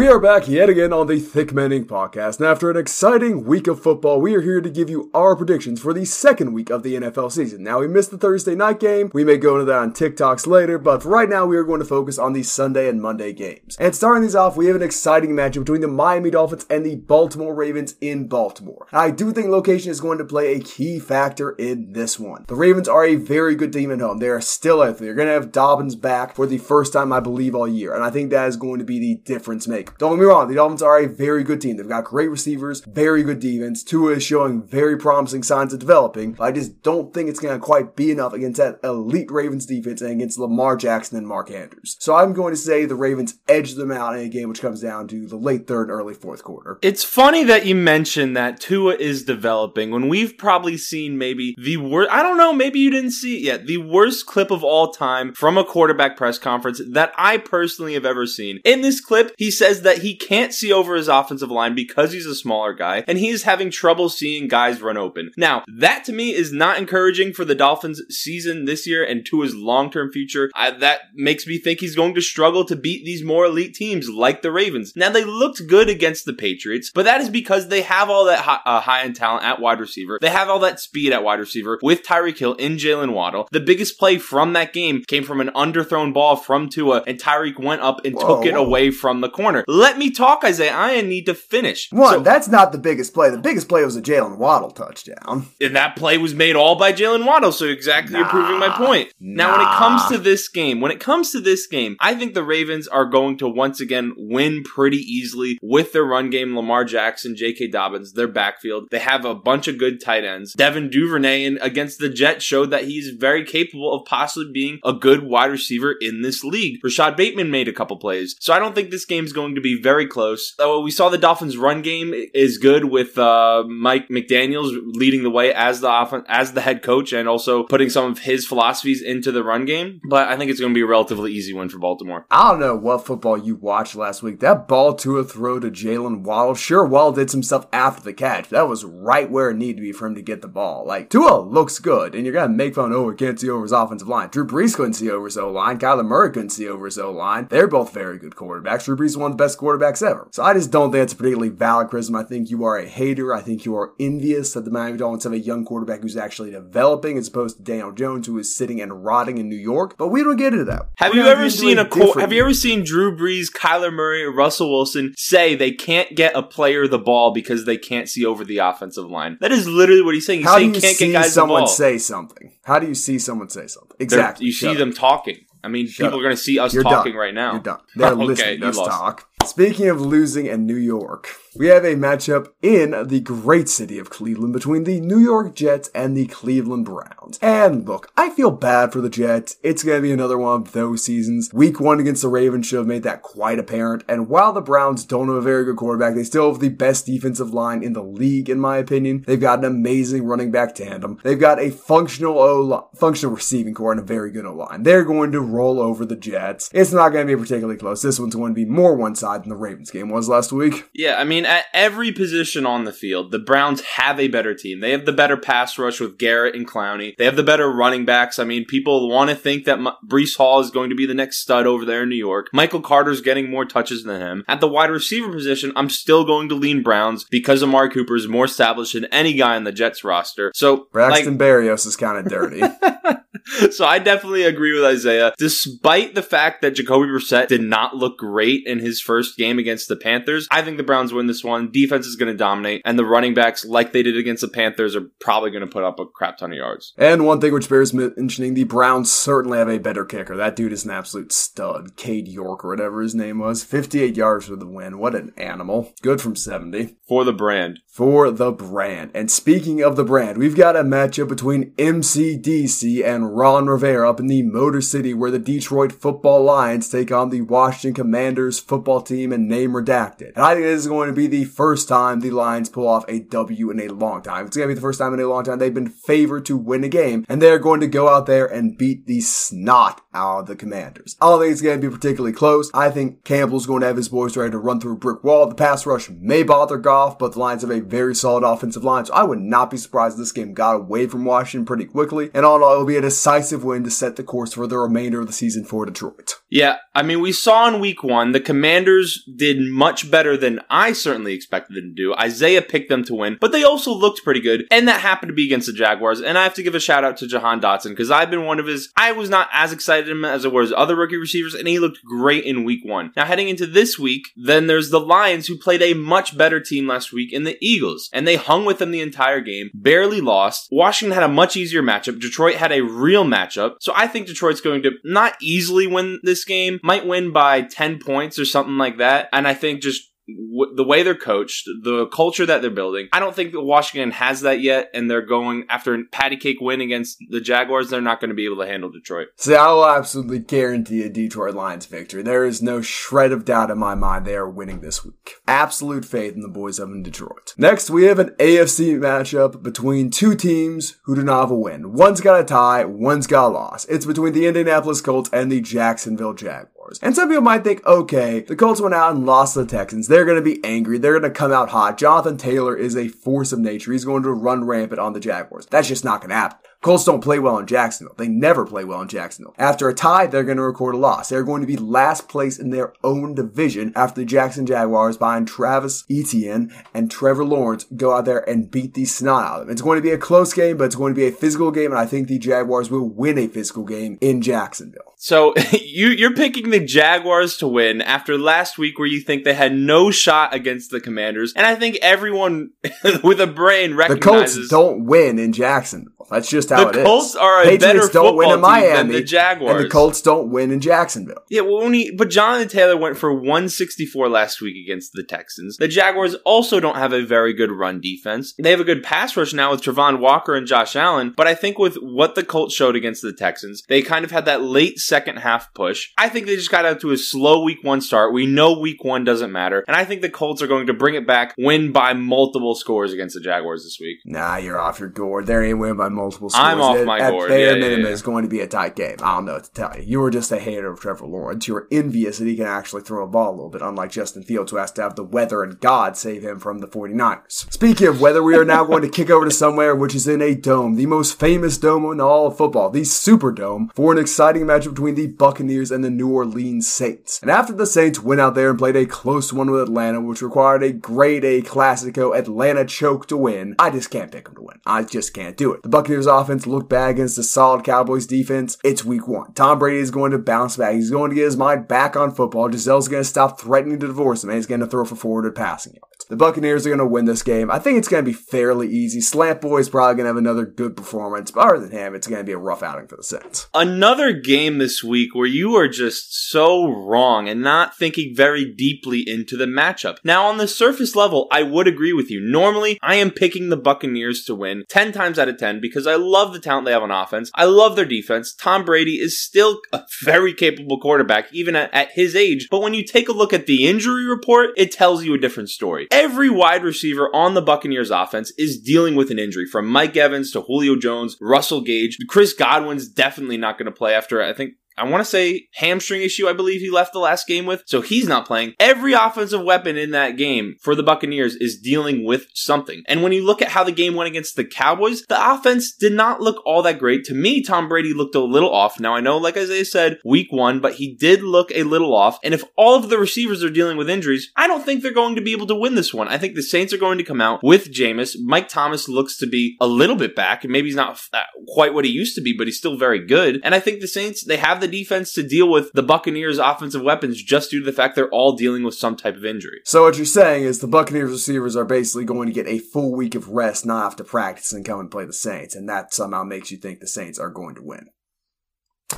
We are back yet again on the Thick Men Inc. podcast, and after an exciting week of football, we are here to give you our predictions for the second week of the NFL season. Now, we missed the Thursday night game. We may go into that on TikToks later, but for right now, we are going to focus on the Sunday and Monday games. And starting these off, we have an exciting matchup between the Miami Dolphins and the Baltimore Ravens in Baltimore. I do think location is going to play a key factor in this one. The Ravens are a very good team at home. They are still there. They're going to have Dobbins back for the first time, I believe, all year, and I think that is going to be the difference maker. Don't get me wrong, the Dolphins are a very good team. They've got great receivers, very good defense. Tua is showing very promising signs of developing. I just don't think it's going to quite be enough against that elite Ravens defense and against Lamar Jackson and Mark Andrews. So I'm going to say the Ravens edge them out in a game which comes down to the late third, early fourth quarter. It's funny that you mentioned that Tua is developing when we've probably seen maybe the worst, I don't know, maybe you didn't see it yet, the worst clip of all time from a quarterback press conference that I personally have ever seen. In this clip, he says that he can't see over his offensive line because he's a smaller guy and he's having trouble seeing guys run open. Now, that to me is not encouraging for the Dolphins season this year and to his long-term future. I, that makes me think he's going to struggle to beat these more elite teams like the Ravens. Now, they looked good against the Patriots, but that is because they have all that high, uh, high end talent at wide receiver. They have all that speed at wide receiver with Tyreek Hill in Jaylen Waddle. The biggest play from that game came from an underthrown ball from Tua, and Tyreek went up and Whoa, took it whoa. away from the corner. Let me talk, Isaiah. I need to finish. One, So- that's not the biggest play. The biggest play was a Jaylen Waddle touchdown. and that play was made all by Jaylen Waddle, so exactly you're proving my point. Now, when it comes to this game, when it comes to this game, I think the Ravens are going to once again win pretty easily with their run game. Lamar Jackson, J.K. Dobbins, their backfield. They have a bunch of good tight ends. Devin Duvernay in, against the Jets showed that he's very capable of possibly being a good wide receiver in this league. Rashod Bateman made a couple plays, so I don't think this game's going to be very close. Uh, we saw the Dolphins' run game is good with uh, Mike McDaniel's leading the way as the offen- as the head coach and also putting some of his philosophies into the run game. But I think it's going to be a relatively easy win for Baltimore. I don't know what football you watched last week. That ball to a throw to Jaylen Waddle. Sure, Waddle did some stuff after the catch. That was right where it needed to be for him to get the ball. Like, Tua looks good, and you're going to make fun, oh, he can't see over his offensive line. Drew Brees couldn't see over his O line. Kyler Murray couldn't see over his O line. They're both very good quarterbacks. Drew Brees one best quarterbacks ever. So I just don't think it's a particularly valid criticism. I think you are a hater. I think you are envious that the Miami Dolphins have a young quarterback who's actually developing as opposed to Daniel Jones, who is sitting and rotting in New York. But we don't get into that. Have We're you ever seen a qu- different Have you ever seen Drew Brees, Kyler Murray, or Russell Wilson say they can't get a player the ball because they can't see over the offensive line? That is literally what he's saying. He's How do you can't see get guys someone the ball. say something? How do you see someone say something? They're- Exactly. You Shut see up. them talking. I mean, Shut people up. are going to see us You're talking done. right now. You're done. They're Okay, listening to us lost. talk. Speaking of losing in New York, we have a matchup in the great city of Cleveland between the New York Jets and the Cleveland Browns. And look, I feel bad for the Jets. It's going to be another one of those seasons. Week one against the Ravens should have made that quite apparent. And while the Browns don't have a very good quarterback, they still have the best defensive line in the league, in my opinion. They've got an amazing running back tandem. They've got a functional O functional receiving corps and a very good O line. They're going to roll over the Jets. It's not going to be particularly close. This one's going to be more one side than the Ravens game was last week. Yeah, I mean, at every position on the field, the Browns have a better team. They have the better pass rush with Garrett and Clowney. They have the better running backs. I mean, people want to think that M- Breece Hall is going to be the next stud over there in New York. Michael Carter's getting more touches than him. At the wide receiver position, I'm still going to lean Browns because Amari Cooper is more established than any guy on the Jets roster. So, Braxton Berrios is kind of dirty. so I definitely agree with Isaiah. Despite the fact that Jacoby Brissett did not look great in his first game against the Panthers, I think the Browns win this one. Defense is going to dominate, and the running backs, like they did against the Panthers, are probably going to put up a crap ton of yards. and one thing which bears mentioning, the Browns certainly have a better kicker. That dude is an absolute stud. Cade York or whatever his name was. 58 yards for the win. What an animal. Good from 70. For the brand. For the brand. And speaking of the brand, we've got a matchup between MCDC and Ron Rivera up in the Motor City where the Detroit football Lions take on the Washington Commanders football team and name redacted. And I think this is going to be the first time the Lions pull off a W in a long time. It's going to be the first time in a long time they've been favored to win a game and they're going to go out there and beat the snot out of the Commanders. I don't think it's going to be particularly close. I think Campbell's going to have his boys ready to run through a brick wall. The pass rush may bother Goff, but the Lions have a very solid offensive line, so I would not be surprised if this game got away from Washington pretty quickly. And all in all, it'll be a decisive win to set the course for the remainder of the season for Detroit. Yeah, I mean, we saw in week one, the Commanders did much better than I certainly expected them to do. Isaiah picked them to win, but they also looked pretty good, and that happened to be against the Jaguars. And I have to give a shout out to Jahan Dotson because I've been one of his, I was not as excited as I was other rookie receivers, and he looked great in week one. Now, heading into this week, then there's the Lions who played a much better team last week in the Eagles, and they hung with them the entire game, barely lost. Washington had a much easier matchup. Detroit had a real matchup. So I think Detroit's going to not easily win this game, might win by 10 points or something like that. And I think just w- the way they're coached, the culture that they're building. I don't think that Washington has that yet, and they're going after a patty cake win against the Jaguars. They're not going to be able to handle Detroit. See, I will absolutely guarantee a Detroit Lions victory. There is no shred of doubt in my mind they are winning this week. Absolute faith in the boys up in Detroit. Next, we have an AFC matchup between two teams who do not have a win. One's got a tie, one's got a loss. It's between the Indianapolis Colts and the Jacksonville Jaguars. And some people might think, okay, the Colts went out and lost to the Texans. They're going to be angry. They're going to come out hot. Jonathan Taylor is a force of nature. He's going to run rampant on the Jaguars. That's just not going to happen. Colts don't play well in Jacksonville. They never play well in Jacksonville. After a tie, they're going to record a loss. They're going to be last place in their own division after the Jackson Jaguars behind Travis Etienne and Trevor Lawrence go out there and beat the snot out of them. It's going to be a close game, but it's going to be a physical game, and I think the Jaguars will win a physical game in Jacksonville. So you you're picking the Jaguars to win after last week where you think they had no shot against the Commanders, and I think everyone with a brain recognizes the Colts don't win in Jacksonville. That's just how it is. the it Colts is. are a Patriots better don't football win in team Miami, than the Jaguars. and the Colts don't win in Jacksonville. Yeah, well, he, but Jonathan Taylor went for 164 last week against the Texans. The Jaguars also don't have a very good run defense. They have a good pass rush now with Travon Walker and Josh Allen, but I think with what the Colts showed against the Texans, they kind of had that late second half push. I think they just got out to a slow week one start. We know week one doesn't matter, and I think the Colts are going to bring it back, win by multiple scores against the Jaguars this week. Nah, you're off your gourd. There ain't win by multiple scores. I'm off At- my At gourd. bare Yeah, yeah, minimum, yeah. it's going to be a tight game. I don't know what to tell you. You were just a hater of Trevor Lawrence. You were envious that he can actually throw a ball a little bit, unlike Justin Fields, who has to have the weather and God save him from the 49ers. Speaking of weather, we are now going to kick over to somewhere which is in a dome, the most famous dome in all of football, the Superdome, for an exciting matchup between the Buccaneers and the New Orleans Saints. And after the Saints went out there and played a close one with Atlanta, which required a grade A Classico Atlanta choke to win, I just can't pick them to win. I just can't do it. The Buccaneers offense looked bad against the solid Cowboys defense. It's week one. Tom Brady is going to bounce back. He's going to get his mind back on football. Gisele's going to stop threatening to divorce him and he's going to throw for forwarded passing yards. The Buccaneers are going to win this game. I think it's going to be fairly easy. Slant Boy's probably going to have another good performance, but other than him, it's going to be a rough outing for the Saints. Another game this week where you are just so wrong and not thinking very deeply into the matchup. Now, on the surface level, I would agree with you. Normally, I am picking the Buccaneers to win 10 times out of 10 because I love the talent they have on offense. I love their defense. Tom Brady is still a very capable quarterback, even at, at his age. But when you take a look at the injury report, it tells you a different story. Every wide receiver on the Buccaneers offense is dealing with an injury from Mike Evans to Julio Jones, Russell Gage. Chris Godwin's definitely not going to play after, I think, I want to say hamstring issue, I believe he left the last game with. So he's not playing. Every offensive weapon in that game for the Buccaneers is dealing with something. And when you look at how the game went against the Cowboys, the offense did not look all that great. To me, Tom Brady looked a little off. Now I know, like Isaiah said, week one, but he did look a little off. And if all of the receivers are dealing with injuries, I don't think they're going to be able to win this one. I think the Saints are going to come out with Jameis. Mike Thomas looks to be a little bit back. Maybe he's not uh, quite what he used to be, but he's still very good. And I think the Saints, they have the defense to deal with the Buccaneers' offensive weapons just due to the fact they're all dealing with some type of injury. So what you're saying is the Buccaneers receivers are basically going to get a full week of rest, not have to practice and come and play the Saints, and that somehow makes you think the Saints are going to win.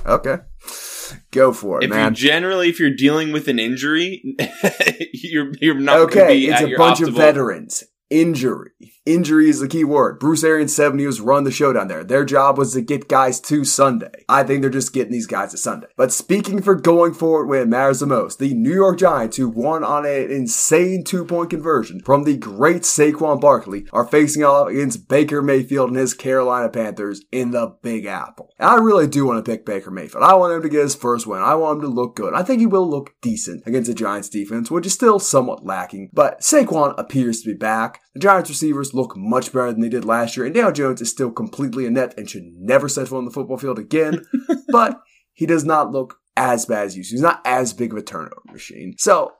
Okay. Go for it, If man. you generally, if you're dealing with an injury, you're you're not going to Okay, it's a bunch of veterans. Injury. Injury is the key word. Bruce Arians' 70s run the show down there. Their job was to get guys to Sunday. I think they're just getting these guys to Sunday. But speaking for going forward when it matters the most, the New York Giants, who won on an insane two-point conversion from the great Saquon Barkley, are facing off against Baker Mayfield and his Carolina Panthers in the Big Apple. And I really do want to pick Baker Mayfield. I want him to get his first win. I want him to look good. I think he will look decent against the Giants defense, which is still somewhat lacking. But Saquon appears to be back. The Giants receivers look much better than they did last year, and Daniel Jones is still completely inept and should never set foot on the football field again. but he does not look as bad as you. He's not as big of a turnover machine. So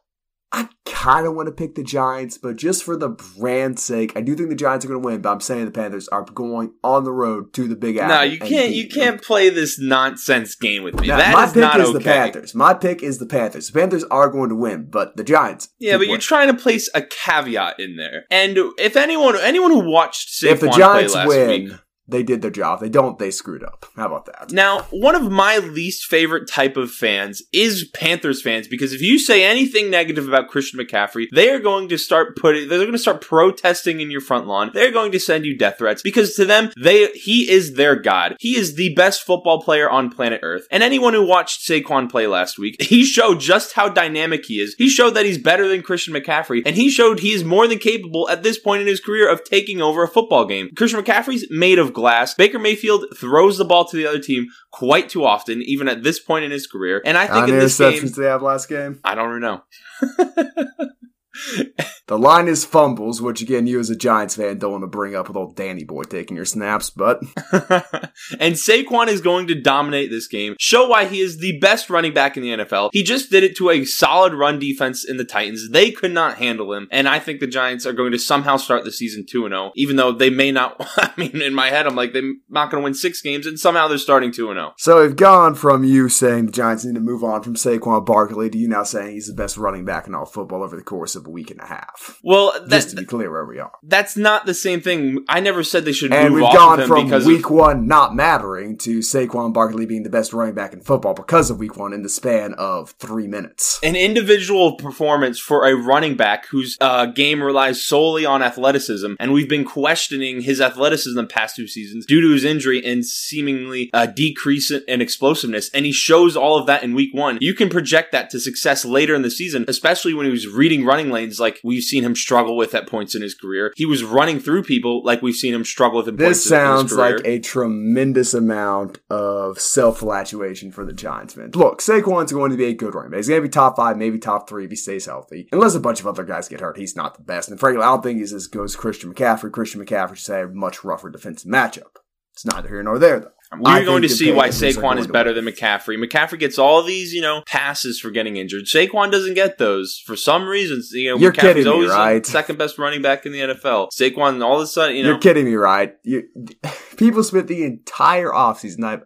I kind of want to pick the Giants, but just for the brand's sake, I do think the Giants are going to win. But I'm saying the Panthers are going on the road to the Big Apple. No, you can't. You can't play this nonsense game with me. Now, that my is pick not is okay. the Panthers. My pick is the Panthers. The Panthers are going to win, but the Giants. Yeah, but you're trying to place a caveat in there. And if anyone, anyone who watched Saquon if the play Giants last win, week, they did their job. They don't, they screwed up. How about that? Now, one of my least favorite type of fans is Panthers fans because if you say anything negative about Christian McCaffrey, they are going to start putting they're going to start protesting in your front lawn. They're going to send you death threats because to them, they he is their god. He is the best football player on planet Earth. And anyone who watched Saquon play last week, he showed just how dynamic he is. He showed that he's better than Christian McCaffrey, and he showed he is more than capable at this point in his career of taking over a football game. Christian McCaffrey's made of glass. Baker Mayfield throws the ball to the other team quite too often, even at this point in his career. And I think many in this game, they have last game? I don't know. The line is fumbles, which again, you as a Giants fan don't want to bring up with old Danny Boy taking your snaps, but and Saquon is going to dominate this game, show why he is the best running back in the NFL. He just did it to a solid run defense in the Titans. They could not handle him, and I think the Giants are going to somehow start the season 2 0, even though they may not. I mean, in my head, I'm like, they're not going to win six games, and somehow they're starting 2 0. so we've gone from you saying the Giants need to move on from Saquon Barkley to you now saying he's the best running back in all football over the course of a week and a half. Well, Just to be clear where we are. that's not the same thing. I never said they should And we've gone of from week of, one not mattering to Saquon Barkley being the best running back in football because of week one in the span of three minutes. an individual performance for a running back whose uh, game relies solely on athleticism, and we've been questioning his athleticism the past two seasons due to his injury and seemingly uh, decrease in explosiveness. And he shows all of that in week one. You can project that to success later in the season, especially when he was reading running lanes like we've seen him struggle with at points in his career. He was running through people like we've seen him struggle with at This points in- in sounds like a tremendous amount of self-flatuation for the Giants, man. Look, Saquon's going to be a good running back. He's going to be top five, maybe top three if he stays healthy. Unless a bunch of other guys get hurt, he's not the best. And frankly, I don't think he's as good as Christian McCaffrey. Christian McCaffrey should have a much rougher defensive matchup. It's neither here nor there, though. We're going to see why Saquon is better than McCaffrey. McCaffrey gets all these, you know, passes for getting injured. Saquon doesn't get those for some reasons. You know, You're McCaffrey's kidding me, always right? second best running back in the NFL. Saquon, all of a sudden, you know, You're kidding me, right? You, people spent the entire offseason. I,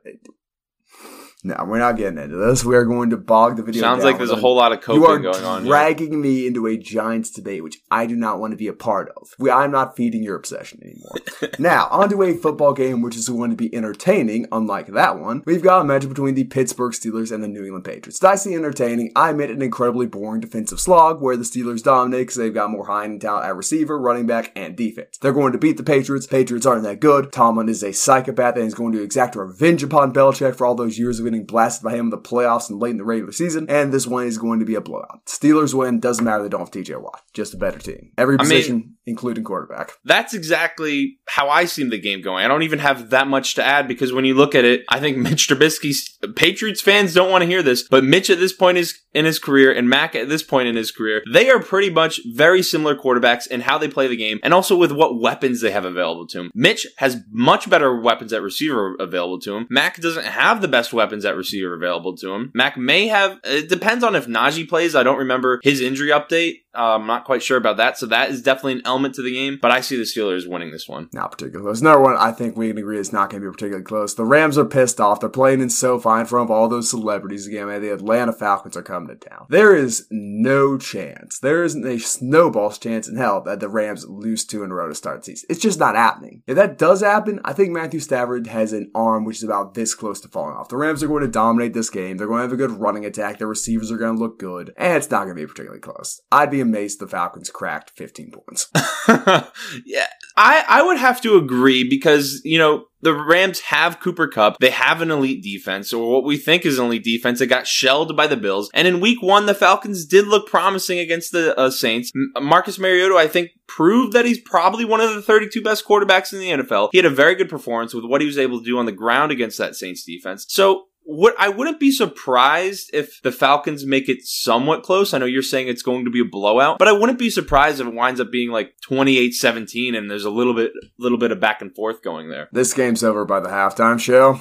no, we're not getting into this. We are going to bog the video. sounds down like there's a whole lot of You are going on here. dragging me into a Giants debate, which I do not want to be a part of. We, I'm not feeding your obsession anymore. now, onto a football game, which is going to be entertaining, unlike that one. We've got a match between the Pittsburgh Steelers and the New England Patriots. Did I say entertaining? I admit an incredibly boring defensive slog where the Steelers dominate because they've got more high end talent at receiver, running back, and defense. They're going to beat the Patriots. Patriots aren't that good. Tomlin is a psychopath and he's going to exact revenge upon Belichick for all those years of getting blasted by him in the playoffs and late in the regular season. And this one is going to be a blowout. Steelers win. Doesn't matter. They don't have TJ Watt. Just a better team. Every I mean- position, including quarterback. That's exactly how I see the game going. I don't even have that much to add because when you look at it, I think Mitch Trubisky's Patriots fans don't want to hear this, but Mitch at this point is in his career and Mac at this point in his career, they are pretty much very similar quarterbacks in how they play the game and also with what weapons they have available to him. Mitch has much better weapons at receiver available to him. Mac doesn't have the best weapons at receiver available to him. Mac may have, it depends on if Najee plays. I don't remember his injury update. Uh, I'm not quite sure about that. So that is definitely an element to the game, but I see the Steelers winning this one. Not particularly close. Another one I think we can agree is not going to be particularly close. The Rams are pissed off. They're playing in SoFi in front of all those celebrities again. Man, the Atlanta Falcons are coming to town. There is no chance. There isn't a snowball's chance in hell that the Rams lose two in a row to start the season. It's just not happening. If that does happen, I think Matthew Stafford has an arm which is about this close to falling off. The Rams are going to dominate this game. They're going to have a good running attack. Their receivers are going to look good, and it's not going to be particularly close. I'd be amazed the Falcons cracked 15 points. yeah, I, I would have to agree because, you know, the Rams have Cooper Kupp. They have an elite defense, or what we think is an elite defense. It got shelled by the Bills. And in week one, the Falcons did look promising against the uh, Saints. M- Marcus Mariota, I think, proved that he's probably one of the 32 best quarterbacks in the NFL. He had a very good performance with what he was able to do on the ground against that Saints defense. So, what I wouldn't be surprised if the Falcons make it somewhat close. I know you're saying it's going to be a blowout, but I wouldn't be surprised if it winds up being like 28-17 and there's a little bit little bit of back and forth going there. This game's over by the halftime show.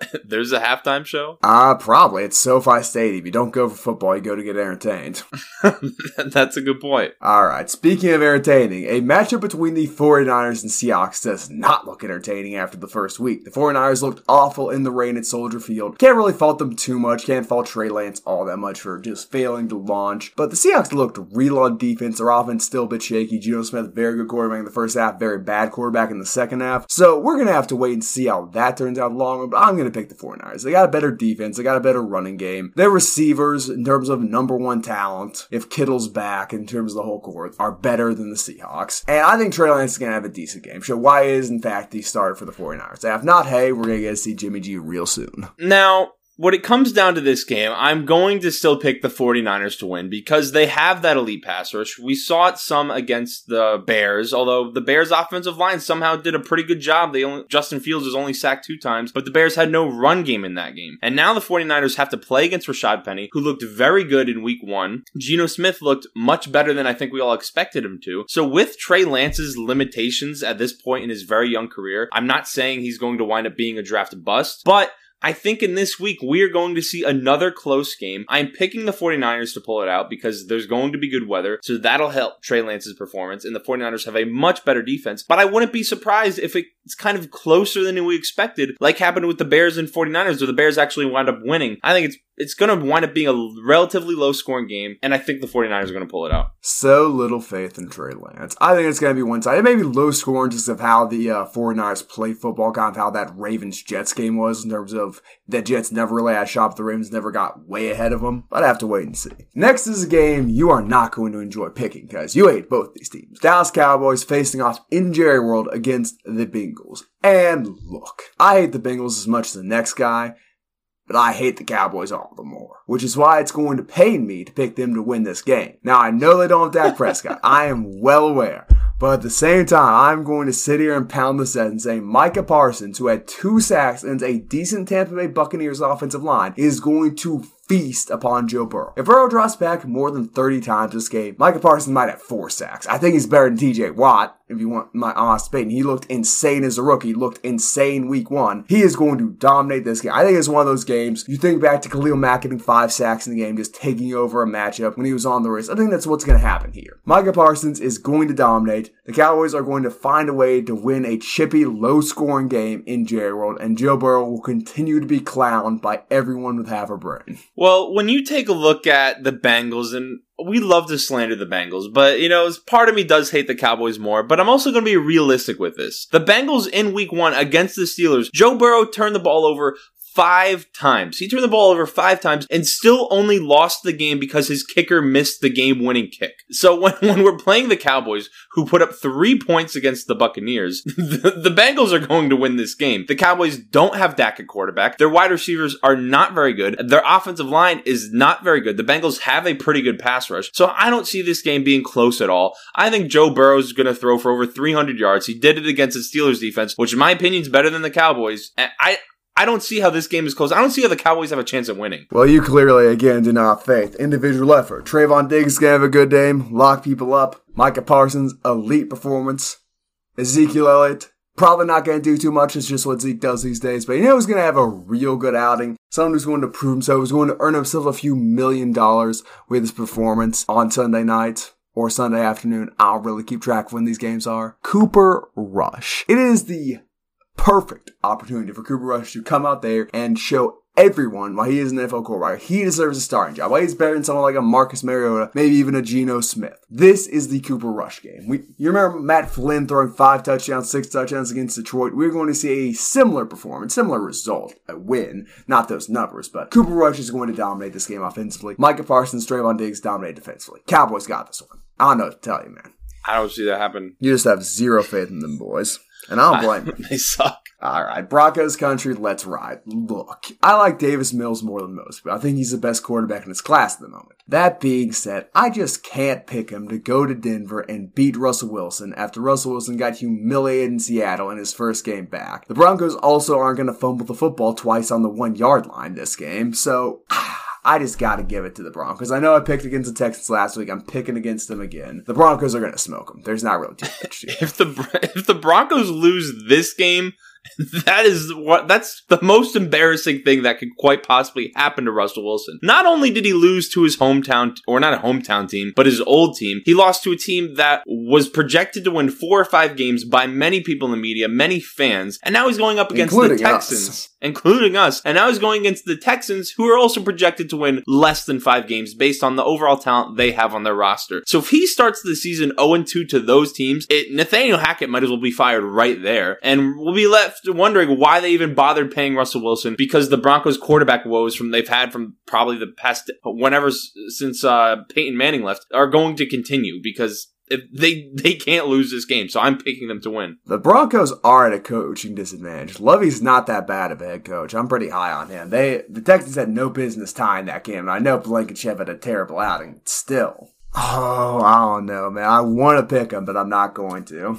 There's a halftime show? Uh, probably. It's SoFi Stadium. You don't go for football, you go to get entertained. That's a good point. All right. Speaking of entertaining, a matchup between the 49ers and Seahawks does not look entertaining after the first week. The 49ers looked awful in the rain at Soldier Field. Can't really fault them too much. Can't fault Trey Lance all that much for just failing to launch. But the Seahawks looked real on defense. Their offense still a bit shaky. Geno Smith, very good quarterback in the first half, very bad quarterback in the second half. So we're going to have to wait and see how that turns out long. run. But I'm going to pick the 49ers. They got a better defense. They got a better running game. Their receivers, in terms of number one talent, if Kittle's back, in terms of the whole court, are better than the Seahawks. And I think Trey Lance is going to have a decent game. So why is, in fact, the starter for the 49ers? If not, hey, we're going to get to see Jimmy G real soon. Now, when it comes down to this game, I'm going to still pick the 49ers to win because they have that elite pass rush. We saw it some against the Bears, although the Bears offensive line somehow did a pretty good job. They only, Justin Fields was only sacked two times, but the Bears had no run game in that game. And now the 49ers have to play against Rashaad Penny, who looked very good in week one. Geno Smith looked much better than I think we all expected him to. So with Trey Lance's limitations at this point in his very young career, I'm not saying he's going to wind up being a draft bust, but I think in this week we are going to see another close game. I'm picking the 49ers to pull it out because there's going to be good weather, so that'll help Trey Lance's performance, and the 49ers have a much better defense. But I wouldn't be surprised if it's kind of closer than we expected, like happened with the Bears and 49ers, where the Bears actually wound up winning. I think it's it's going to wind up being a relatively low scoring game, and I think the 49ers are going to pull it out. So little faith in Trey Lance. I think it's going to be one side. It may be low scoring just of how the uh, 49ers play football, kind of how that Ravens Jets game was in terms of the Jets never really had shop. The Ravens never got way ahead of them, but I have to wait and see. Next is a game you are not going to enjoy picking because you hate both these teams. Dallas Cowboys facing off in Jerry World against the Bengals. And look, I hate the Bengals as much as the next guy but I hate the Cowboys all the more, which is why it's going to pain me to pick them to win this game. Now, I know they don't have Dak Prescott. I am well aware. But at the same time, I'm going to sit here and pound the set and say Micah Parsons, who had two sacks and a decent Tampa Bay Buccaneers offensive line, is going to feast upon Joe Burrow. If Burrow drops back more than 30 times this game, Micah Parsons might have four sacks. I think he's better than TJ Watt, if you want my honest opinion. He looked insane as a rookie. Looked insane week one. He is going to dominate this game. I think it's one of those games. You think back to Khalil Mack getting five sacks in the game, just taking over a matchup when he was on the wrist. I think that's what's going to happen here. Micah Parsons is going to dominate. The Cowboys are going to find a way to win a chippy, low scoring game in Jerry World, and Joe Burrow will continue to be clowned by everyone with half a brain. Well, when you take a look at the Bengals, and we love to slander the Bengals, but you know, part of me does hate the Cowboys more, but I'm also going to be realistic with this. The Bengals in week one against the Steelers, Joe Burrow turned the ball over five times. He turned the ball over five times and still only lost the game because his kicker missed the game winning kick. So when, when we're playing the Cowboys, who put up three points against the Buccaneers, the, the Bengals are going to win this game. The Cowboys don't have Dak at quarterback. Their wide receivers are not very good. Their offensive line is not very good. The Bengals have a pretty good pass rush. So I don't see this game being close at all. I think Joe Burrow is going to throw for over 300 yards. He did it against the Steelers defense, which in my opinion is better than the Cowboys. I, I don't see how this game is close. I don't see how the Cowboys have a chance of winning. Well, you clearly, again, do not faith. Individual effort. Trevon Diggs to have a good game, lock people up. Micah Parsons, elite performance. Ezekiel Elliott, probably not going to do too much. It's just what Zeke does these days. But you know he's going to have a real good outing. Someone who's going to prove himself, who's going to earn himself a few million dollars with his performance on Sunday night or Sunday afternoon. I'll really keep track of when these games are. Cooper Rush. It is the perfect opportunity for Cooper Rush to come out there and show everyone why he is an NFL quarterback. He deserves a starting job. Why he's better than someone like a Marcus Mariota, maybe even a Geno Smith. This is the Cooper Rush game. We, you remember Matt Flynn throwing five touchdowns, six touchdowns against Detroit. We're going to see a similar performance, similar result, a win. Not those numbers, but Cooper Rush is going to dominate this game offensively. Micah Parsons, Trevon Diggs dominate defensively. Cowboys got this one. I don't know what to tell you, man. I don't see that happen. You just have zero faith in them boys. And I don't blame them. they suck. All right, Broncos country, let's ride. Look, I like Davis Mills more than most, but I think he's the best quarterback in his class at the moment. That being said, I just can't pick him to go to Denver and beat Russell Wilson after Russell Wilson got humiliated in Seattle in his first game back. The Broncos also aren't going to fumble the football twice on the one yard line this game, so. Ah, I just got to give it to the Broncos. I know I picked against the Texans last week. I'm picking against them again. The Broncos are going to smoke them. There's not really too much. if the if the Broncos lose this game, that is what that's the most embarrassing thing that could quite possibly happen to Russell Wilson. Not only did he lose to his hometown or not a hometown team, but his old team, he lost to a team that was projected to win four or five games by many people in the media, many fans, and now he's going up against including the Texans, us. including us, and now he's going against the Texans, who are also projected to win less than five games based on the overall talent they have on their roster. So if he starts the season 0 2 to those teams, it, Nathaniel Hackett might as well be fired right there, and we'll be left left wondering why they even bothered paying Russell Wilson because the Broncos quarterback woes from they've had from probably the past whenever since uh, Peyton Manning left are going to continue because they they can't lose this game, so I'm picking them to win. The Broncos are at a coaching disadvantage. Lovie's not that bad of a head coach. I'm pretty high on him. They the Texans had no business tying that game, I know Blankenship had a terrible outing. Still, oh, I don't know, man. I want to pick him, but I'm not going to.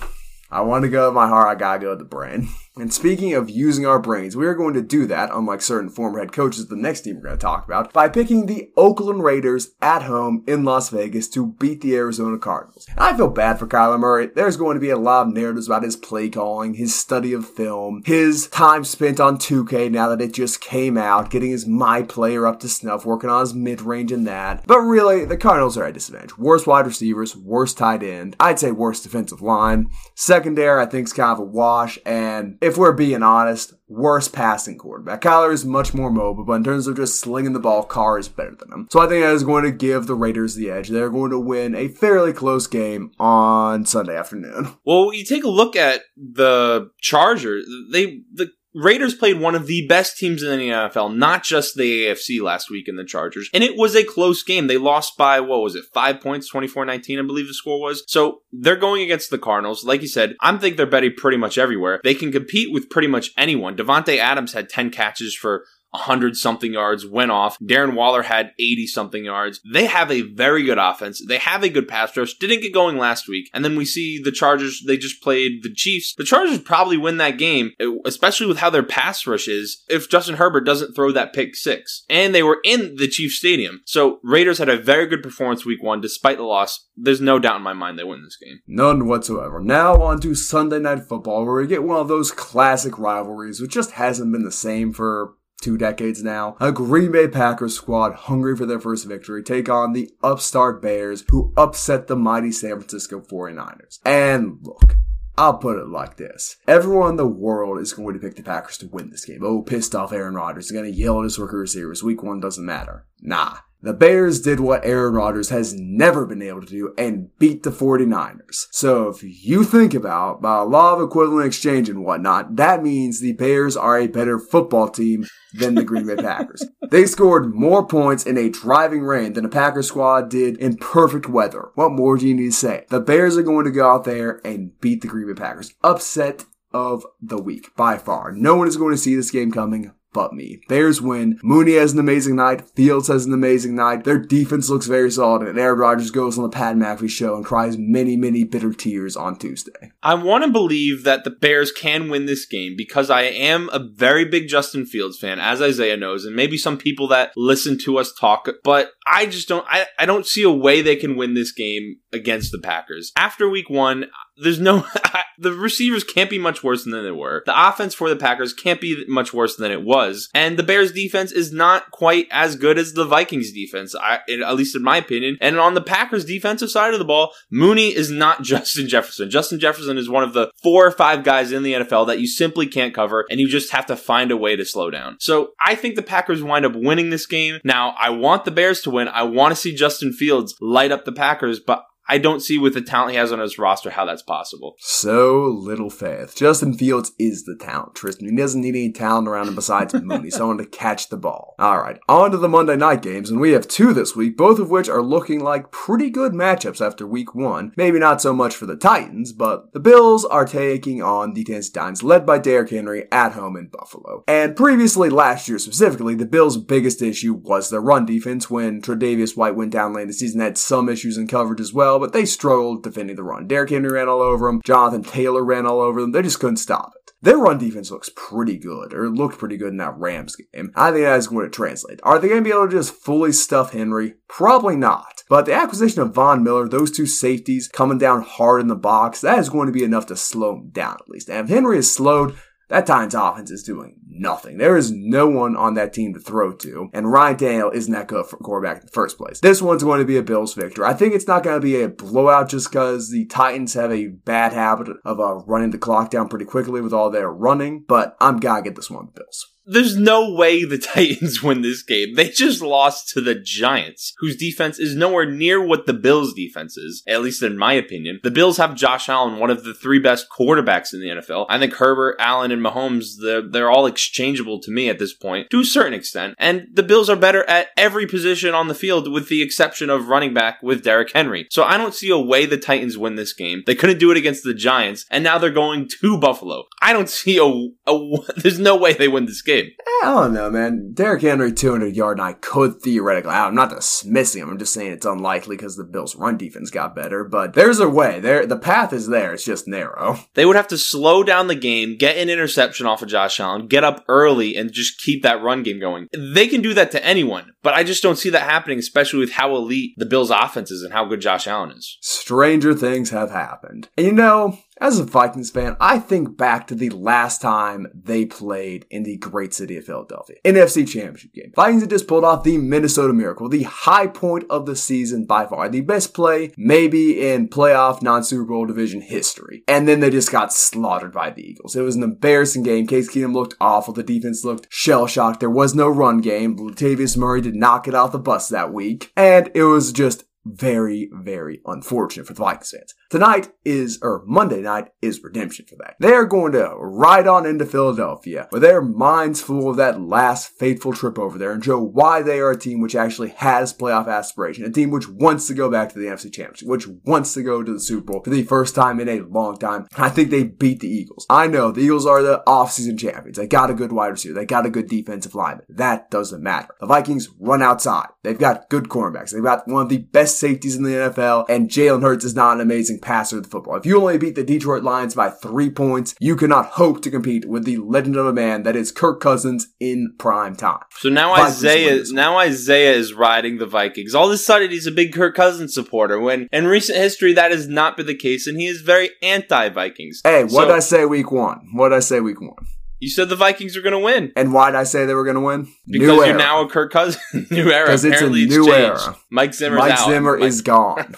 I want to go with my heart. I gotta go with the brain. And speaking of using our brains, we are going to do that, unlike certain former head coaches the next team we're going to talk about, by picking the Oakland Raiders at home in Las Vegas to beat the Arizona Cardinals. And I feel bad for Kyler Murray. There's going to be a lot of narratives about his play calling, his study of film, his time spent on 2K now that it just came out, getting his my player up to snuff, working on his mid-range and that. But really, the Cardinals are at disadvantage. Worst wide receivers, worst tight end, I'd say worst defensive line. Secondary, I think is kind of a wash, and if we're being honest, worst passing quarterback. Kyler is much more mobile, but in terms of just slinging the ball, Carr is better than him. So I think that is going to give the Raiders the edge. They're going to win a fairly close game on Sunday afternoon. Well, you take a look at the Chargers. They the Raiders played one of the best teams in the NFL, not just the AFC last week in the Chargers. And it was a close game. They lost by, what was it, five points, 24 19, I believe the score was. So they're going against the Cardinals. Like you said, I'm think they're betting pretty much everywhere. They can compete with pretty much anyone. Davante Adams had 10 catches for 100 something yards, went off. Darren Waller had 80 something yards. They have a very good offense. They have a good pass rush. Didn't get going last week. And then we see the Chargers, they just played the Chiefs. The Chargers probably win that game, eh, especially with how their pass rush is, if Justin Herbert doesn't throw that pick six. And they were in the Chiefs Stadium. So Raiders had a very good performance week one, despite the loss. There's no doubt in my mind they win this game. None whatsoever. Now on to Sunday Night Football, where we get one of those classic rivalries, which just hasn't been the same for two decades now. A Green Bay Packers squad hungry for their first victory take on the upstart Bears who upset the mighty San Francisco 49ers. And look, I'll put it like this. Everyone in the world is going to pick the Packers to win this game. Oh, pissed off Aaron Rodgers is going to yell at his rookie receivers. Week one doesn't matter. Nah. The Bears did what Aaron Rodgers has never been able to do and beat the 49ers. So if you think about by law of equivalent exchange and whatnot, that means the Bears are a better football team than the Green Bay Packers. They scored more points in a driving rain than a Packers squad did in perfect weather. What more do you need to say? The Bears are going to go out there and beat the Green Bay Packers. Upset of the week by far. No one is going to see this game coming but me. Bears win. Mooney has an amazing night. Fields has an amazing night. Their defense looks very solid, and Aaron Rodgers goes on the Pat McAfee show and cries many, many bitter tears on Tuesday. I want to believe that the Bears can win this game because I am a very big Justin Fields fan, as Isaiah knows, and maybe some people that listen to us talk, but I just don't I, I don't see a way they can win this game against the Packers. After week one, there's no the receivers can't be much worse than they were. The offense for the Packers can't be much worse than it was, and the Bears defense is not quite as good as the Vikings defense, I, at least in my opinion. And on the Packers defensive side of the ball, Mooney is not Justin Jefferson. Justin Jefferson is one of the four or five guys in the NFL that you simply can't cover, and you just have to find a way to slow down. So I think the Packers wind up winning this game. Now I want the Bears to win. I want to see Justin Fields light up the Packers, but I don't see with the talent he has on his roster how that's possible. So little faith. Justin Fields is the talent, Tristan. He doesn't need any talent around him besides Mooney, someone to catch the ball. All right, on to the Monday night games, and we have two this week, both of which are looking like pretty good matchups after week one. Maybe not so much for the Titans, but the Bills are taking on the Tennessee Titans, led by Derrick Henry at home in Buffalo. And previously, last year specifically, the Bills' biggest issue was their run defense when Tre'Davious White went down late in the season, had some issues in coverage as well, but they struggled defending the run. Derrick Henry ran all over them. Jonathan Taylor ran all over them. They just couldn't stop it. Their run defense looks pretty good, or looked pretty good in that Rams game. I think that is going to translate. Are they going to be able to just fully stuff Henry? Probably not. But the acquisition of Von Miller, those two safeties coming down hard in the box, that is going to be enough to slow him down at least. And if Henry is slowed, that Titans offense is doing nothing. There is no one on that team to throw to, and Ryan Tannehill isn't that good for quarterback in the first place. This one's going to be a Bills victory. I think it's not going to be a blowout just because the Titans have a bad habit of uh, running the clock down pretty quickly with all their running, but I'm going to get this one Bills. There's no way the Titans win this game. They just lost to the Giants, whose defense is nowhere near what the Bills' defense is, at least in my opinion. The Bills have Josh Allen, one of the three best quarterbacks in the NFL. I think Herbert, Allen, and Mahomes, they're, they're all exchangeable to me at this point, to a certain extent. And the Bills are better at every position on the field, with the exception of running back with Derrick Henry. So I don't see a way the Titans win this game. They couldn't do it against the Giants, and now they're going to Buffalo. I don't see a, a there's no way they win this game game. Eh, I don't know, man. Derrick Henry, 200 yard, and I could theoretically. I'm not dismissing him. I'm just saying it's unlikely because the Bills' run defense got better. But there's a way. There, the path is there. It's just narrow. They would have to slow down the game, get an interception off of Josh Allen, get up early, and just keep that run game going. They can do that to anyone, but I just don't see that happening, especially with how elite the Bills' offense is and how good Josh Allen is. Stranger things have happened. And you know, as a Vikings fan, I think back to the last time they played in the great city of Philadelphia. NFC Championship game. Vikings had just pulled off the Minnesota Miracle, the high point of the season by far. The best play, maybe in playoff non-Super Bowl division history. And then they just got slaughtered by the Eagles. It was an embarrassing game. Case Keenum looked awful. The defense looked shell-shocked. There was no run game. Latavius Murray did not get off the bus that week. And it was just very, very unfortunate for the Vikings fans. Tonight is, or Monday night is redemption for that. They are going to ride on into Philadelphia with their minds full of that last fateful trip over there and show why they are a team which actually has playoff aspiration, a team which wants to go back to the NFC Championship, which wants to go to the Super Bowl for the first time in a long time. I think they beat the Eagles. I know the Eagles are the offseason champions. They got a good wide receiver. They got a good defensive lineman. That doesn't matter. The Vikings run outside. They've got good cornerbacks. They've got one of the best safeties in the NFL, and Jalen Hurts is not an amazing passer of the football. If you only beat the Detroit Lions by three points, you cannot hope to compete with the legend of a man that is Kirk Cousins in prime time. So now Vikings Isaiah, now Isaiah is riding the Vikings. All of a sudden, he's a big Kirk Cousins supporter. When in recent history, that has not been the case, and he is very anti-Vikings. Hey, what so, did I say week one? What did I say week one? You said the Vikings are going to win. And why did I say they were going to win? Because new you're era. now a Kirk Cousins. new era. Because it's a new era. Mike Zimmer's Mike out. Zimmer Mike- is gone.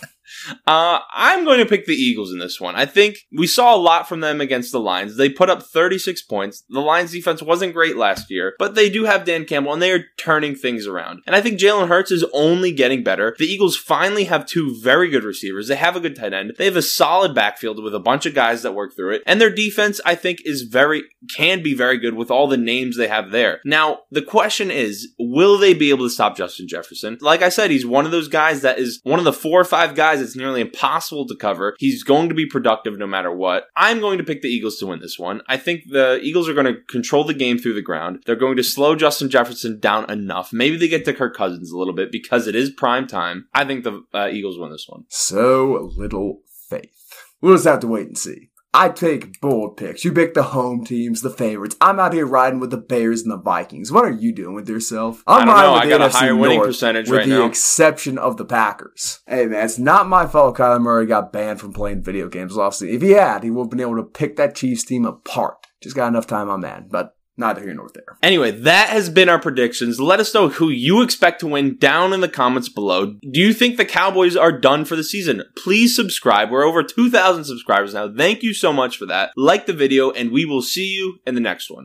Uh, I'm going to pick the Eagles in this one. I think we saw a lot from them against the Lions. They put up 36 points. The Lions defense wasn't great last year, but they do have Dan Campbell and they are turning things around. And I think Jalen Hurts is only getting better. The Eagles finally have two very good receivers. They have a good tight end. They have a solid backfield with a bunch of guys that work through it. And their defense, I think, is very, can be very good with all the names they have there. Now, the question is, will they be able to stop Justin Jefferson? Like I said, he's one of those guys that is one of the four or five guys that's nearly impossible to cover. He's going to be productive no matter what. I'm going to pick the Eagles to win this one. I think the Eagles are going to control the game through the ground. They're going to slow Justin Jefferson down enough. Maybe they get to Kirk Cousins a little bit because it is prime time. I think the uh, Eagles win this one. So little faith. We'll just have to wait and see. I take bold picks. You pick the home teams, the favorites. I'm out here riding with the Bears and the Vikings. What are you doing with yourself? I'm riding with I the got NFC a higher North, winning percentage with right the now. exception of the Packers. Hey man, it's not my fault Kyler Murray got banned from playing video games last season. If he had, he would have been able to pick that Chiefs team apart. Just got enough time on that. But neither here nor there. Anyway, that has been our predictions. Let us know who you expect to win down in the comments below. Do you think the Cowboys are done for the season? Please subscribe. We're over 2,000 subscribers now. Thank you so much for that. Like the video, and we will see you in the next one.